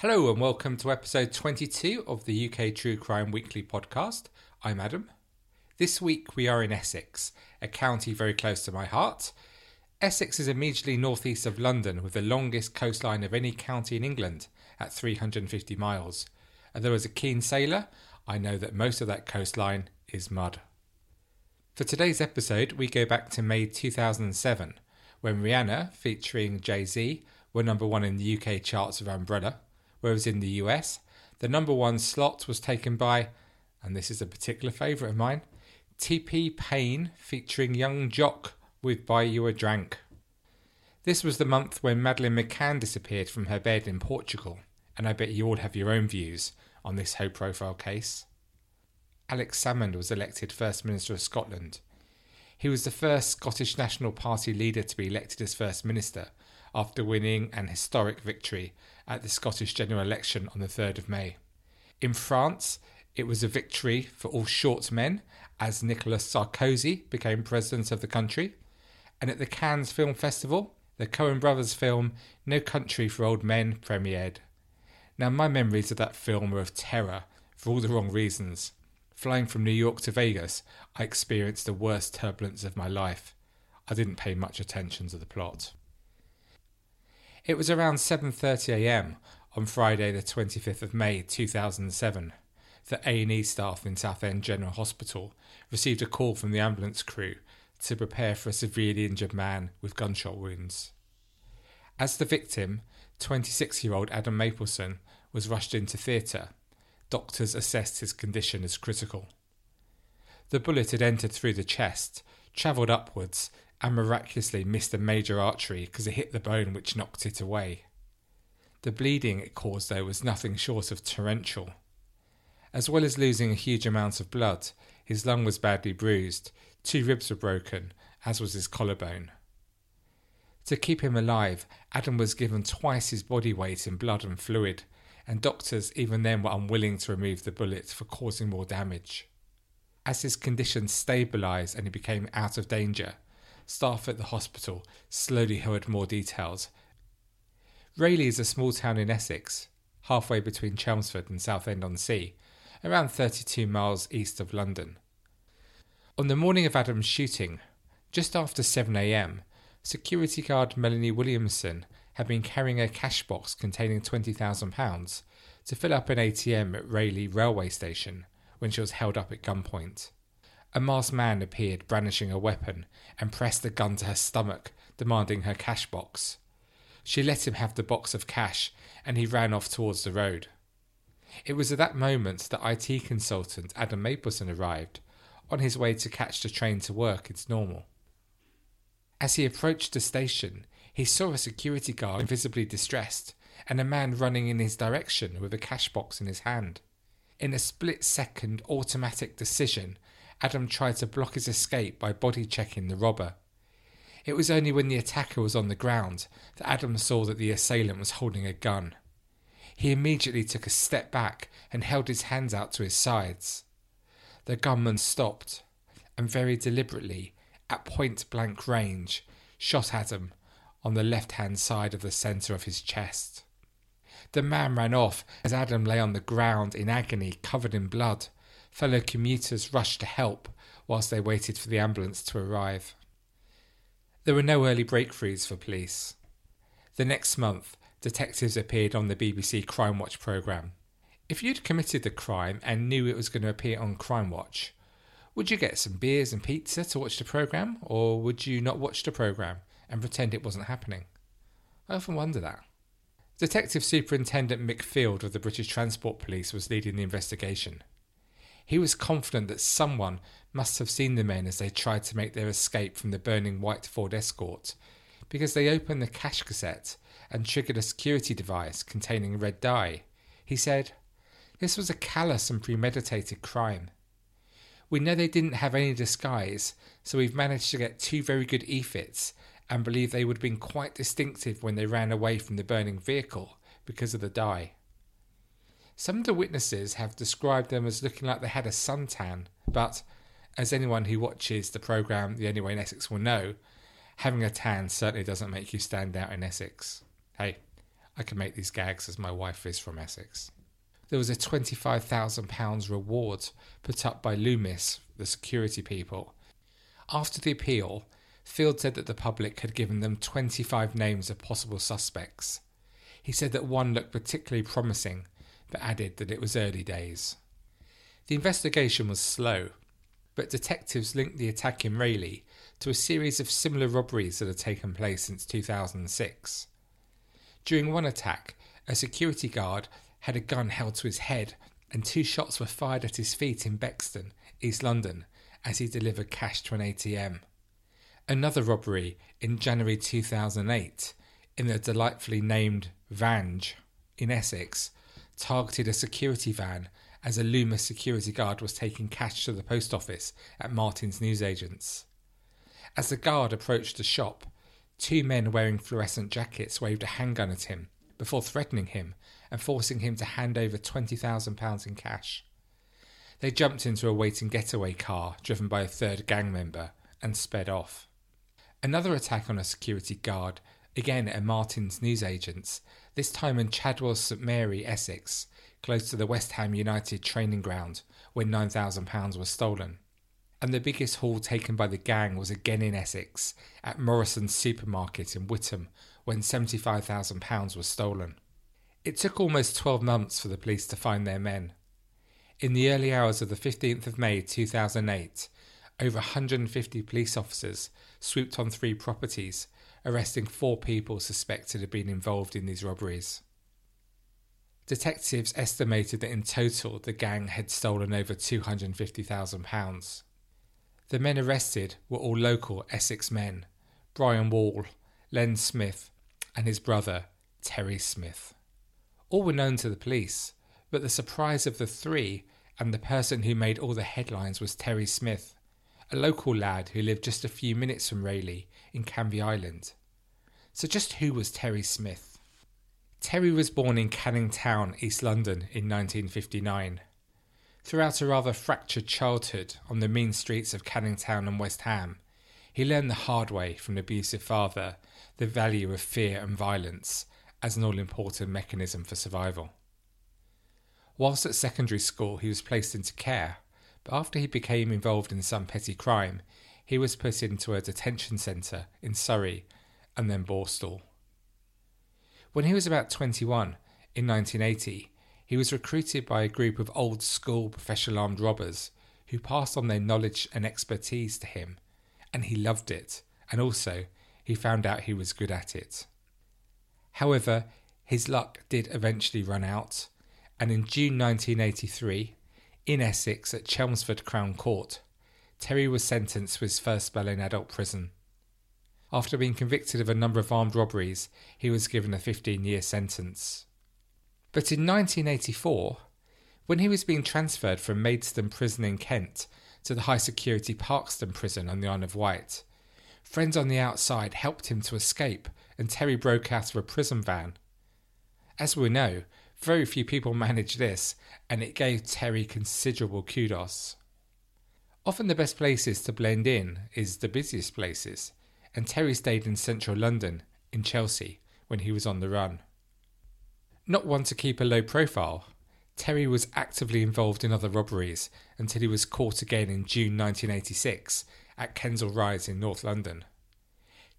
Hello and welcome to episode 22 of the UK True Crime Weekly podcast. I'm Adam. This week we are in Essex, a county very close to my heart. Essex is immediately northeast of London with the longest coastline of any county in England at 350 miles. Although as a keen sailor, I know that most of that coastline is mud. For today's episode, we go back to May 2007, when Rihanna, featuring Jay Z, were number one in the UK charts of Umbrella, whereas in the US, the number one slot was taken by, and this is a particular favourite of mine, T-Pain featuring Yung Joc with Buy You a Drank. This was the month when Madeleine McCann disappeared from her bed in Portugal, and I bet you all have your own views on this high profile case. Alex Salmond was elected First Minister of Scotland. He was the first Scottish National Party leader to be elected as First Minister after winning an historic victory at the Scottish general election on the 3rd of May. In France, it was a victory for all short men as Nicolas Sarkozy became president of the country. And at the Cannes Film Festival, the Coen brothers film No Country for Old Men premiered. Now, my memories of that film are of terror for all the wrong reasons. Flying from New York to Vegas, I experienced the worst turbulence of my life. I didn't pay much attention to the plot. It was around 7:30 a.m. on Friday the 25th of May 2007 that A&E staff in Southend General Hospital received a call from the ambulance crew to prepare for a severely injured man with gunshot wounds. As the victim, 26-year-old Adam Mapleson was rushed into theatre doctors assessed his condition as critical. The bullet had entered through the chest, travelled upwards, and miraculously missed a major artery because it hit the bone which knocked it away. The bleeding it caused, though, was nothing short of torrential. As well as losing a huge amount of blood, his lung was badly bruised, two ribs were broken, as was his collarbone. To keep him alive, Adam was given twice his body weight in blood and fluid, and doctors even then were unwilling to remove the bullet for causing more damage. As his condition stabilised and he became out of danger, staff at the hospital slowly heard more details. Rayleigh is a small town in Essex, halfway between Chelmsford and Southend on Sea, around 32 miles east of London. On the morning of Adam's shooting, just after 7am, security guard Melanie Williamson had been carrying a cash box containing £20,000 to fill up an ATM at Rayleigh railway station when she was held up at gunpoint. A masked man appeared brandishing a weapon and pressed a gun to her stomach, demanding her cash box. She let him have the box of cash and he ran off towards the road. It was at that moment that IT consultant Adam Mapleson arrived, on his way to catch the train to work It's Normal. As he approached the station, he saw a security guard visibly distressed and a man running in his direction with a cash box in his hand. In a split second automatic decision, Adam tried to block his escape by body checking the robber. It was only when the attacker was on the ground that Adam saw that the assailant was holding a gun. He immediately took a step back and held his hands out to his sides. The gunman stopped and very deliberately, at point blank range, shot Adam on the left hand side of the centre of his chest. The man ran off as Adam lay on the ground in agony, covered in blood. Fellow commuters rushed to help whilst they waited for the ambulance to arrive. There were no early breakthroughs for police. The next month, detectives appeared on the BBC Crime Watch programme. If you'd committed the crime and knew it was going to appear on Crime Watch, would you get some beers and pizza to watch the programme, or would you not watch the programme? and pretend it wasn't happening. I often wonder that. Detective Superintendent Mick Field of the British Transport Police was leading the investigation. He was confident that someone must have seen the men as they tried to make their escape from the burning white Ford Escort, because they opened the cash cassette and triggered a security device containing red dye. He said, This was a callous and premeditated crime. We know they didn't have any disguise, so we've managed to get two very good EFITs and believe they would have been quite distinctive when they ran away from the burning vehicle because of the dye. Some of the witnesses have described them as looking like they had a suntan, but as anyone who watches the programme The Only Way is Essex will know, having a tan certainly doesn't make you stand out in Essex. Hey, I can make these gags as my wife is from Essex. There was a £25,000 reward put up by Loomis, the security people. After the appeal, Field said that the public had given them 25 names of possible suspects. He said that one looked particularly promising, but added that it was early days. The investigation was slow, but detectives linked the attack in Rayleigh to a series of similar robberies that had taken place since 2006. During one attack, a security guard had a gun held to his head, and two shots were fired at his feet in Beckton, East London, as he delivered cash to an ATM. Another robbery in January 2008 in the delightfully named Vange in Essex targeted a security van as a Loomis security guard was taking cash to the post office at Martin's newsagents. As the guard approached the shop, two men wearing fluorescent jackets waved a handgun at him before threatening him and forcing him to hand over £20,000 in cash. They jumped into a waiting getaway car driven by a third gang member and sped off. Another attack on a security guard, again at Martin's newsagents, this time in Chadwell St Mary, Essex, close to the West Ham United training ground, when £9,000 was stolen and the biggest haul taken by the gang was again in Essex, at Morrison's supermarket in Witham, when £75,000 was stolen. It took almost 12 months for the police to find their men. In the early hours of the 15th of May 2008, over 150 police officers swooped on three properties, arresting four people suspected of being involved in these robberies. Detectives estimated that in total the gang had stolen over £250,000. The men arrested were all local Essex men Brian Wall, Len Smith, and his brother, Terry Smith. All were known to the police, but the surprise of the three and the person who made all the headlines was Terry Smith, a local lad who lived just a few minutes from Rayleigh in Canvey Island. So, just who was Terry Smith? Terry was born in Canning Town, East London, in 1959. Throughout a rather fractured childhood on the mean streets of Canning Town and West Ham, he learned the hard way from an abusive father the value of fear and violence as an all important mechanism for survival. Whilst at secondary school, he was placed into care, but after he became involved in some petty crime, he was put into a detention centre in Surrey and then Borstal. When he was about 21, in 1980, he was recruited by a group of old school professional armed robbers who passed on their knowledge and expertise to him, and he loved it, and also he found out he was good at it. However, his luck did eventually run out, and in June 1983, in Essex at Chelmsford Crown Court, Terry was sentenced to his first spell in adult prison. After being convicted of a number of armed robberies, he was given a 15 year sentence. But in 1984, when he was being transferred from Maidstone Prison in Kent to the high security Parkhurst Prison on the Isle of Wight, friends on the outside helped him to escape and Terry broke out of a prison van. As we know, very few people manage this, and it gave Terry considerable kudos. Often the best places to blend in is the busiest places, and Terry stayed in central London, in Chelsea, when he was on the run. Not one to keep a low profile, Terry was actively involved in other robberies until he was caught again in June 1986 at Kensal Rise in North London.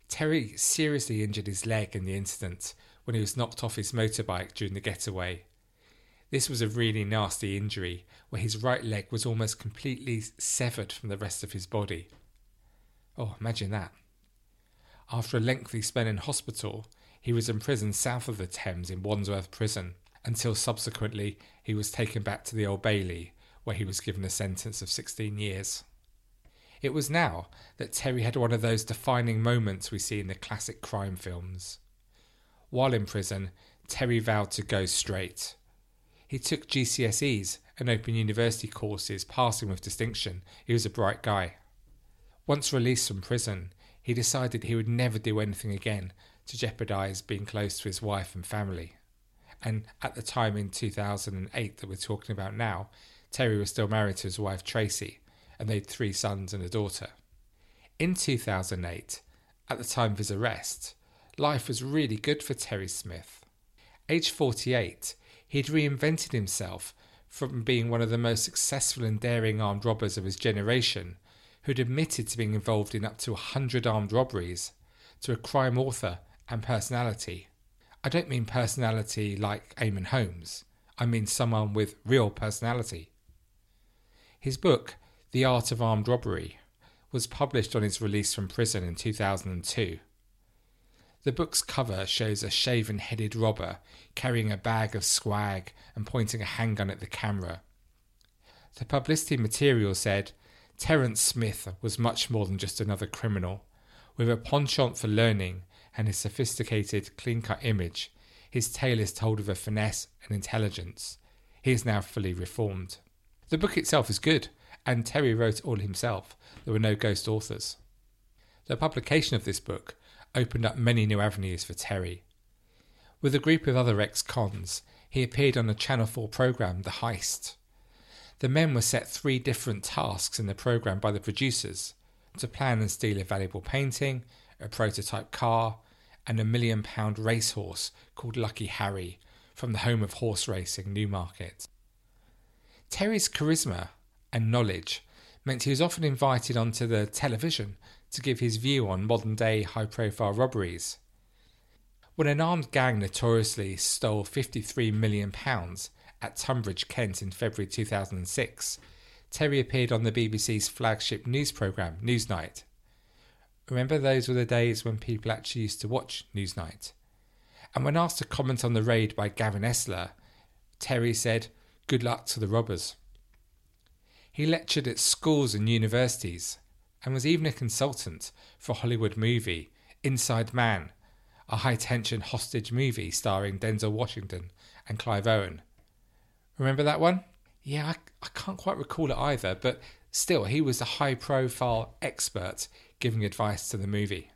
Terry seriously injured his leg in the incident when he was knocked off his motorbike during the getaway. This was a really nasty injury where his right leg was almost completely severed from the rest of his body. Oh, imagine that. After a lengthy spell in hospital, he was imprisoned south of the Thames in Wandsworth Prison until subsequently he was taken back to the Old Bailey, where he was given a sentence of 16 years. It was now that Terry had one of those defining moments we see in the classic crime films. while in prison, Terry vowed to go straight. He took GCSEs and Open University courses, passing with distinction. He was a bright guy. Once released from prison, he decided he would never do anything again to jeopardise being close to his wife and family. And at the time in 2008 that we're talking about now, Terry was still married to his wife Tracy, and they had three sons and a daughter. In 2008, at the time of his arrest, life was really good for Terry Smith. Age 48, he'd reinvented himself from being one of the most successful and daring armed robbers of his generation, who'd admitted to being involved in up to 100 armed robberies, to a crime author and personality. I don't mean personality like Eamonn Holmes, I mean someone with real personality. His book, The Art of Armed Robbery, was published on his release from prison in 2002. The book's cover shows a shaven headed robber carrying a bag of swag and pointing a handgun at the camera. The publicity material said Terence Smith was much more than just another criminal. With a penchant for learning and his sophisticated, clean cut image, his tale is told with a finesse and intelligence. He is now fully reformed. The book itself is good, and Terry wrote all himself. There were no ghost authors. The publication of this book opened up many new avenues for Terry. With a group of other ex cons, he appeared on the Channel 4 programme The Heist. The men were set three different tasks in the programme by the producers to plan and steal a valuable painting, a prototype car, and a million pound racehorse called Lucky Harry from the home of horse racing, Newmarket. Terry's charisma and knowledge meant he was often invited onto the television to give his view on modern day high profile robberies. When an armed gang notoriously stole £53 million at Tonbridge, Kent in February 2006, Terry appeared on the BBC's flagship news programme, Newsnight. Remember, those were the days when people actually used to watch Newsnight. And when asked to comment on the raid by Gavin Esler, Terry said, Good luck to the robbers. He lectured at schools and universities and was even a consultant for Hollywood movie, Inside Man, a high tension hostage movie starring Denzel Washington and Clive Owen. Remember that one? Yeah, I, I can't quite recall it either, but still, he was a high profile expert giving advice to the movie.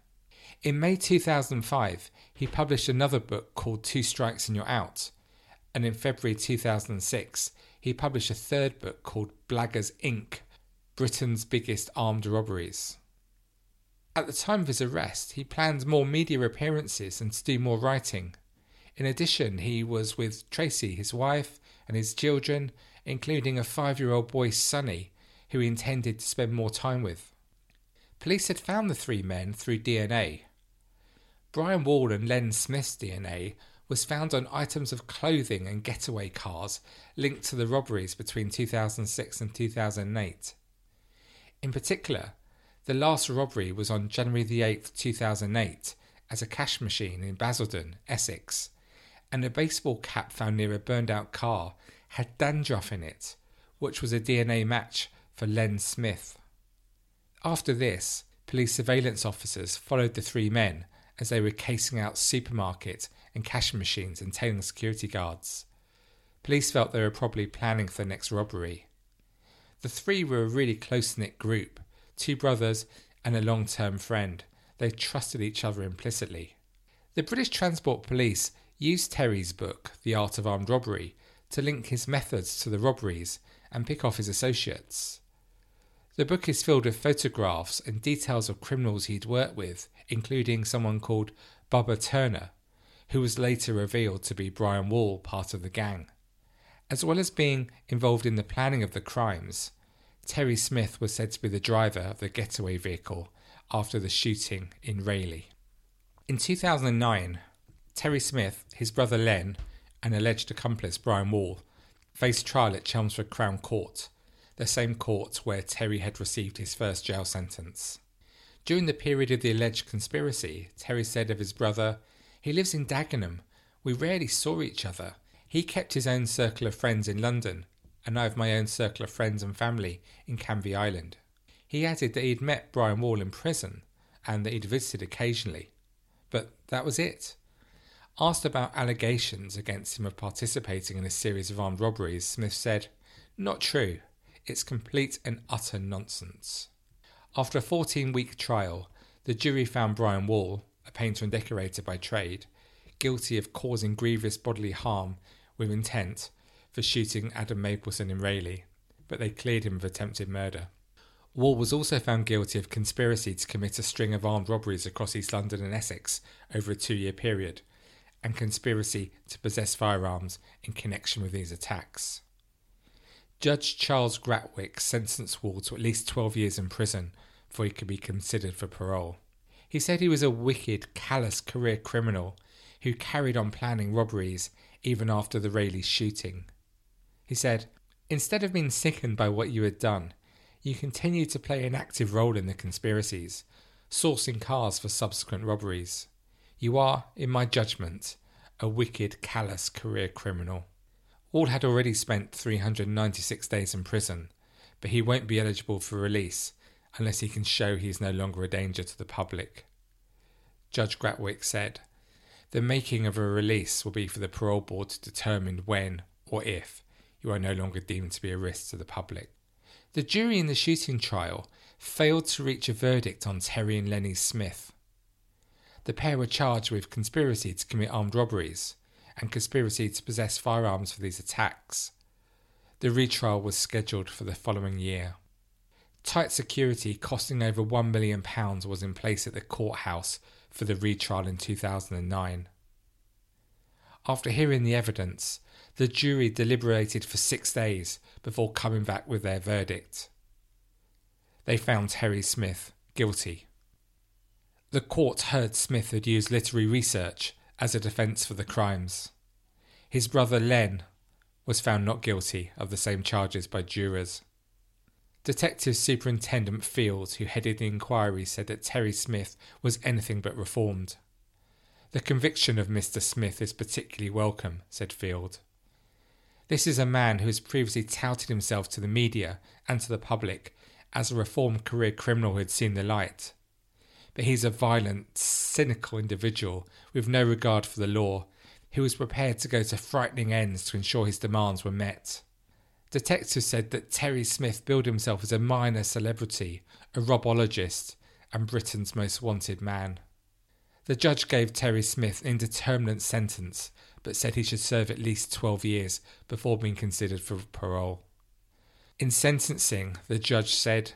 In May 2005, he published another book called Two Strikes and You're Out, and in February 2006, he published a third book called Blaggers Inc. Britain's biggest armed robberies. At the time of his arrest, he planned more media appearances and to do more writing. In addition, he was with Tracy, his wife, and his children, including a five year old boy, Sonny, who he intended to spend more time with. Police had found the three men through DNA. Brian Wall and Len Smith's DNA was found on items of clothing and getaway cars linked to the robberies between 2006 and 2008. In particular, the last robbery was on January the 8th, 2008, at a cash machine in Basildon, Essex, and a baseball cap found near a burned out car had dandruff in it, which was a DNA match for Len Smith. After this, police surveillance officers followed the three men as they were casing out supermarket and cash machines and tailing security guards. Police felt they were probably planning for the next robbery. The three were a really close knit group two brothers and a long term friend. They trusted each other implicitly. The British Transport Police used Terry's book, The Art of Armed Robbery, to link his methods to the robberies and pick off his associates. The book is filled with photographs and details of criminals he'd worked with, including someone called Bubba Turner, who was later revealed to be Brian Wall, part of the gang. As well as being involved in the planning of the crimes, Terry Smith was said to be the driver of the getaway vehicle after the shooting in Rayleigh. In 2009, Terry Smith, his brother Len, and alleged accomplice Brian Wall faced trial at Chelmsford Crown Court, the same court where Terry had received his first jail sentence. During the period of the alleged conspiracy, Terry said of his brother, He lives in Dagenham. We rarely saw each other. He kept his own circle of friends in London, and I have my own circle of friends and family in Canvey Island. He added that he'd met Brian Wall in prison and that he'd visited occasionally. But that was it. Asked about allegations against him of participating in a series of armed robberies, Smith said, Not true. It's complete and utter nonsense. After a 14 week trial, the jury found Brian Wall, a painter and decorator by trade, guilty of causing grievous bodily harm with intent for shooting Adam Mapleson in Rayleigh, but they cleared him of attempted murder. Wall was also found guilty of conspiracy to commit a string of armed robberies across East London and Essex over a two year period, and conspiracy to possess firearms in connection with these attacks. Judge Charles Gratwick sentenced Wall to at least 12 years in prison before he could be considered for parole. He said he was a wicked, callous career criminal who carried on planning robberies even after the Rayleigh shooting. He said, Instead of being sickened by what you had done, you continued to play an active role in the conspiracies, sourcing cars for subsequent robberies. You are, in my judgment, a wicked, callous career criminal. Wall had already spent 396 days in prison, but he won't be eligible for release unless he can show he is no longer a danger to the public. Judge Gratwick said, The making of a release will be for the parole board to determine when or if you are no longer deemed to be a risk to the public. The jury in the shooting trial failed to reach a verdict on Terry and Lenny Smith. The pair were charged with conspiracy to commit armed robberies and conspiracy to possess firearms for these attacks. The retrial was scheduled for the following year. Tight security costing over £1 million was in place at the courthouse for the retrial in 2009. After hearing the evidence, the jury deliberated for six days before coming back with their verdict. They found Terry Smith guilty. The court heard Smith had used literary research as a defence for the crimes. His brother Len was found not guilty of the same charges by jurors. Detective Superintendent Field, who headed the inquiry, said that Terry Smith was anything but reformed. The conviction of Mr. Smith is particularly welcome, said Field. This is a man who has previously touted himself to the media and to the public as a reformed career criminal who had seen the light but he's a violent, cynical individual with no regard for the law who was prepared to go to frightening ends to ensure his demands were met. Detectives said that Terry Smith billed himself as a minor celebrity, a robologist, and Britain's most wanted man. The judge gave Terry Smith an indeterminate sentence, but said he should serve at least 12 years before being considered for parole. In sentencing, the judge said,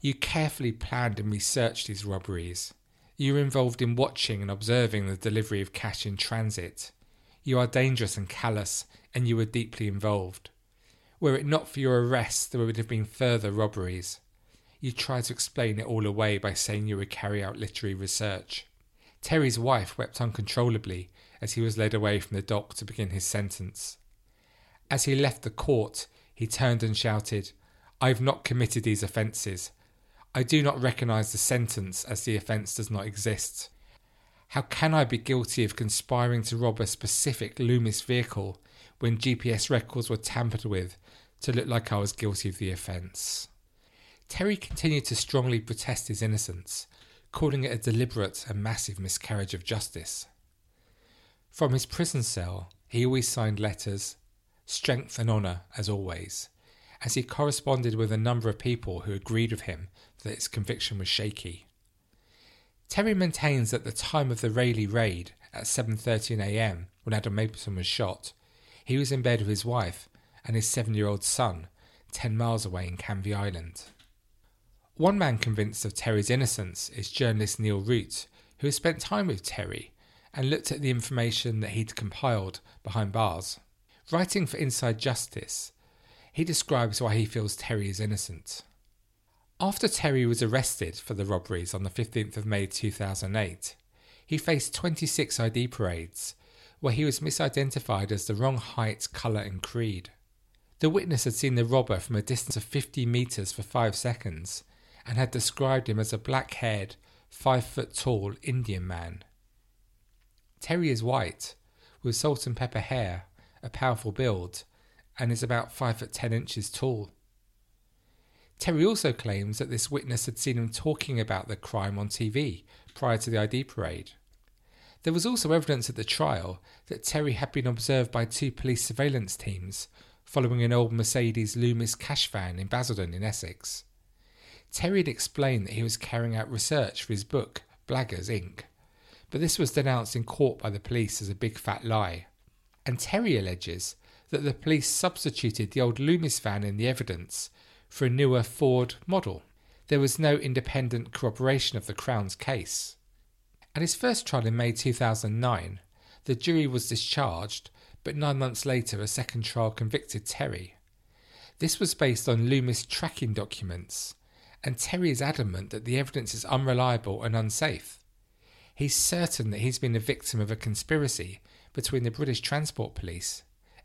you carefully planned and researched these robberies. You were involved in watching and observing the delivery of cash in transit. You are dangerous and callous, and you were deeply involved. Were it not for your arrest, there would have been further robberies. You tried to explain it all away by saying you would carry out literary research. Terry's wife wept uncontrollably as he was led away from the dock to begin his sentence. As he left the court, he turned and shouted, I have not committed these offences. I do not recognise the sentence as the offence does not exist. How can I be guilty of conspiring to rob a specific Loomis vehicle when GPS records were tampered with to look like I was guilty of the offence? Terry continued to strongly protest his innocence, calling it a deliberate and massive miscarriage of justice. From his prison cell, he always signed letters, strength and honour as always, as he corresponded with a number of people who agreed with him that his conviction was shaky. Terry maintains that the time of the Rayleigh raid at 7.13am when Adam Mapleson was shot, he was in bed with his wife and his seven-year-old son, 10 miles away in Canvey Island. One man convinced of Terry's innocence is journalist Neil Root, who has spent time with Terry and looked at the information that he'd compiled behind bars. Writing for Inside Justice, he describes why he feels Terry is innocent. After Terry was arrested for the robberies on the 15th of May 2008, he faced 26 ID parades where he was misidentified as the wrong height, colour, and creed. The witness had seen the robber from a distance of 50 metres for five seconds and had described him as a black haired, five foot tall Indian man. Terry is white, with salt and pepper hair, a powerful build, and is about five foot ten inches tall. Terry also claims that this witness had seen him talking about the crime on TV prior to the ID parade. There was also evidence at the trial that Terry had been observed by two police surveillance teams following an old Mercedes Loomis cash van in Basildon in Essex. Terry had explained that he was carrying out research for his book, Blaggers Inc., but this was denounced in court by the police as a big fat lie. And Terry alleges that the police substituted the old Loomis van in the evidence for a newer Ford model. There was no independent corroboration of the Crown's case. At his first trial in May 2009, the jury was discharged, but nine months later, a second trial convicted Terry. This was based on Loomis tracking documents, and Terry is adamant that the evidence is unreliable and unsafe. He's certain that he's been a victim of a conspiracy between the British Transport Police,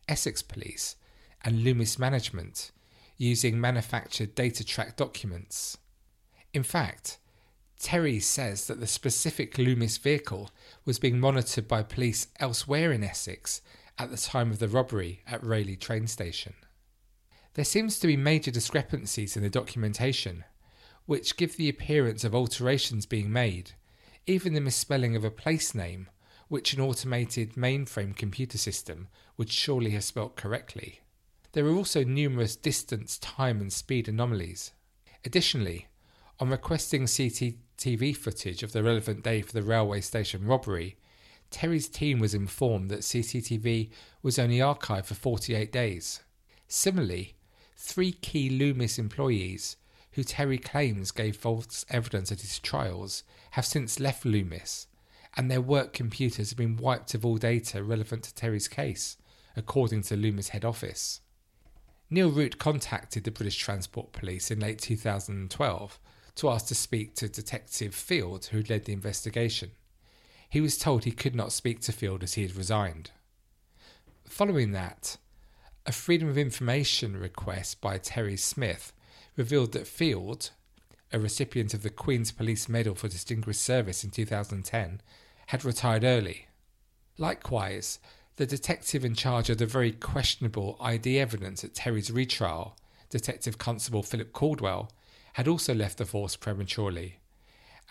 Essex Police, and Loomis Management using manufactured data track documents. In fact, Terry says that the specific Loomis vehicle was being monitored by police elsewhere in Essex at the time of the robbery at Rayleigh train station. There seems to be major discrepancies in the documentation, which give the appearance of alterations being made, even the misspelling of a place name, which an automated mainframe computer system would surely have spelt correctly. There are also numerous distance, time, and speed anomalies. Additionally, on requesting CCTV footage of the relevant day for the railway station robbery, Terry's team was informed that CCTV was only archived for 48 days. Similarly, three key Loomis employees, who Terry claims gave false evidence at his trials, have since left Loomis, and their work computers have been wiped of all data relevant to Terry's case, according to Loomis head office. Neil Root contacted the British Transport Police in late 2012 to ask to speak to Detective Field, who led the investigation. He was told he could not speak to Field as he had resigned. Following that, a Freedom of Information request by Terry Smith revealed that Field, a recipient of the Queen's Police Medal for Distinguished Service in 2010, had retired early. Likewise, the detective in charge of the very questionable ID evidence at Terry's retrial, Detective Constable Philip Caldwell, had also left the force prematurely,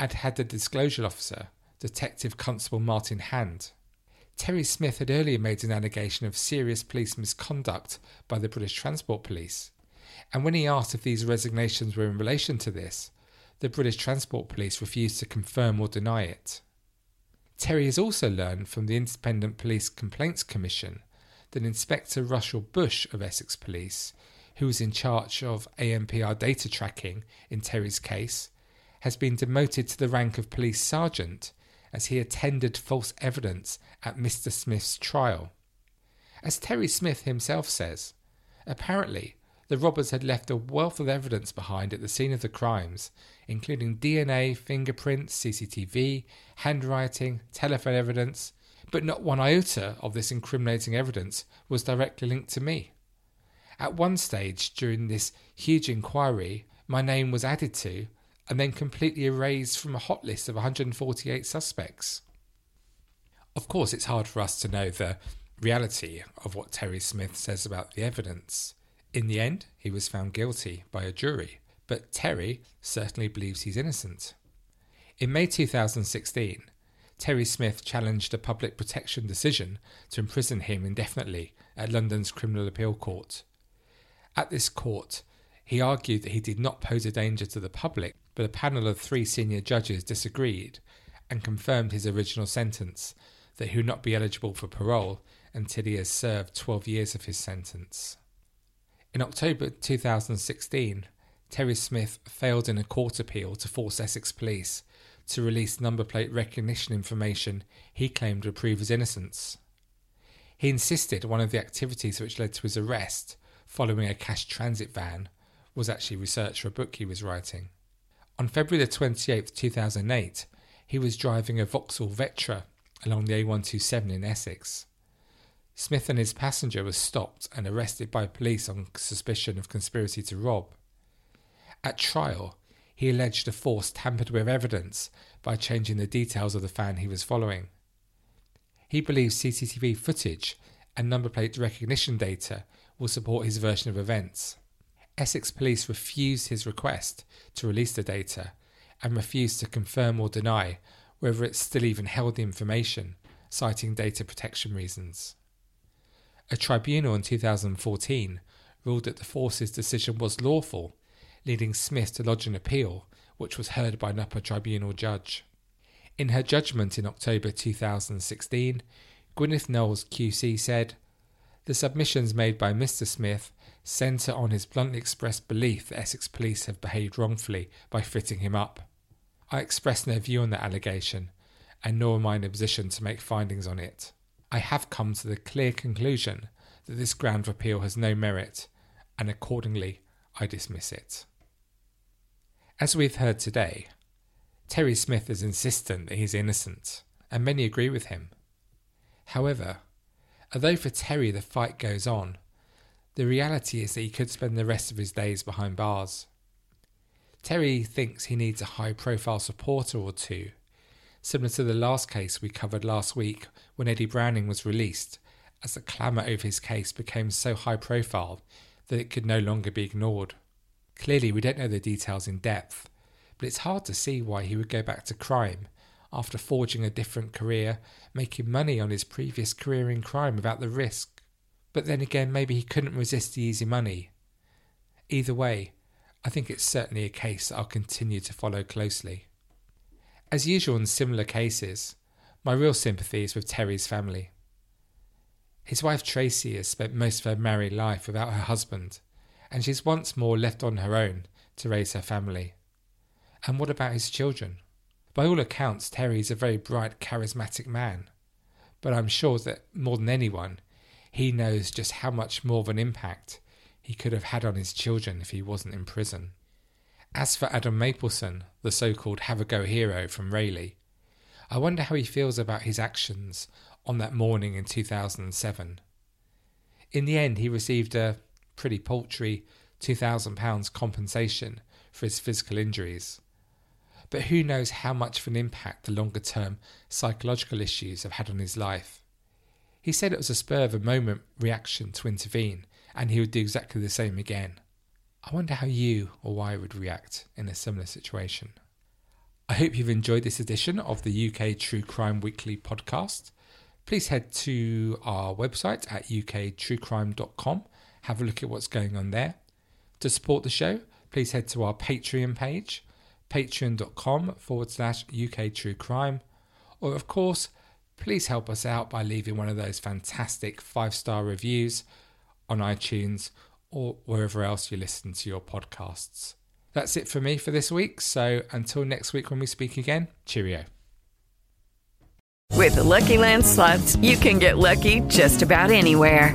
and had the disclosure officer, Detective Constable Martin Hand. Terry Smith had earlier made an allegation of serious police misconduct by the British Transport Police, and when he asked if these resignations were in relation to this, the British Transport Police refused to confirm or deny it. Terry has also learned from the Independent Police Complaints Commission that Inspector Russell Bush of Essex Police, who was in charge of ANPR data tracking in Terry's case, has been demoted to the rank of police sergeant as he attended false evidence at Mr. Smith's trial. As Terry Smith himself says, apparently the robbers had left a wealth of evidence behind at the scene of the crimes, including DNA, fingerprints, CCTV, handwriting, telephone evidence, but not one iota of this incriminating evidence was directly linked to me. At one stage during this huge inquiry, my name was added to and then completely erased from a hot list of 148 suspects. Of course, it's hard for us to know the reality of what Terry Smith says about the evidence. In the end, he was found guilty by a jury, but Terry certainly believes he's innocent. In May 2016, Terry Smith challenged a public protection decision to imprison him indefinitely at London's Criminal Appeal Court. At this court, he argued that he did not pose a danger to the public, but a panel of three senior judges disagreed and confirmed his original sentence that he would not be eligible for parole until he has served 12 years of his sentence. In October 2016, Terry Smith failed in a court appeal to force Essex Police to release number plate recognition information he claimed would prove his innocence. He insisted one of the activities which led to his arrest, following a cash transit van, was actually research for a book he was writing. On February 28, 2008, he was driving a Vauxhall Vectra along the A127 in Essex. Smith and his passenger were stopped and arrested by police on suspicion of conspiracy to rob. At trial, he alleged the force tampered with evidence by changing the details of the fan he was following. He believes CCTV footage and number plate recognition data will support his version of events. Essex police refused his request to release the data and refused to confirm or deny whether it still even held the information, citing data protection reasons. A tribunal in 2014 ruled that the force's decision was lawful, leading Smith to lodge an appeal, which was heard by an upper tribunal judge. In her judgment in October 2016, Gwyneth Knowles QC said, The submissions made by Mr. Smith centre on his bluntly expressed belief that Essex police have behaved wrongfully by fitting him up. I express no view on that allegation, and nor am I in a position to make findings on it. I have come to the clear conclusion that this ground of appeal has no merit, and accordingly I dismiss it. As we've heard today, Terry Smith is insistent that he's innocent, and many agree with him. However, although for Terry the fight goes on, the reality is that he could spend the rest of his days behind bars. Terry thinks he needs a high profile supporter or two, similar to the last case we covered last week when Eddie Browning was released, as the clamour over his case became so high profile that it could no longer be ignored. Clearly, we don't know the details in depth, but it's hard to see why he would go back to crime after forging a different career, making money on his previous career in crime without the risk. But then again, maybe he couldn't resist the easy money. Either way, I think it's certainly a case I'll continue to follow closely. As usual in similar cases, my real sympathy is with Terry's family. His wife Tracy has spent most of her married life without her husband, and she's once more left on her own to raise her family. And what about his children? By all accounts, Terry is a very bright, charismatic man, but I'm sure that more than anyone, he knows just how much more of an impact he could have had on his children if he wasn't in prison. As for Adam Mapleson, the so called have a go hero from Rayleigh, I wonder how he feels about his actions on that morning in 2007. In the end, he received a pretty paltry £2,000 compensation for his physical injuries. But who knows how much of an impact the longer term psychological issues have had on his life. He said it was a spur of a moment reaction to intervene, and he would do exactly the same again. I wonder how you or I would react in a similar situation. I hope you've enjoyed this edition of the UK True Crime Weekly podcast please head to our website at uktruecrime.com. Have a look at what's going on there. To support the show, please head to our Patreon page, patreon.com forward slash UK True Crime. Or, of course, please help us out by leaving one of those fantastic five star reviews on iTunes or wherever else you listen to your podcasts. That's it for me for this week. So until next week when we speak again, cheerio. With the Lucky Land slots, you can get lucky just about anywhere.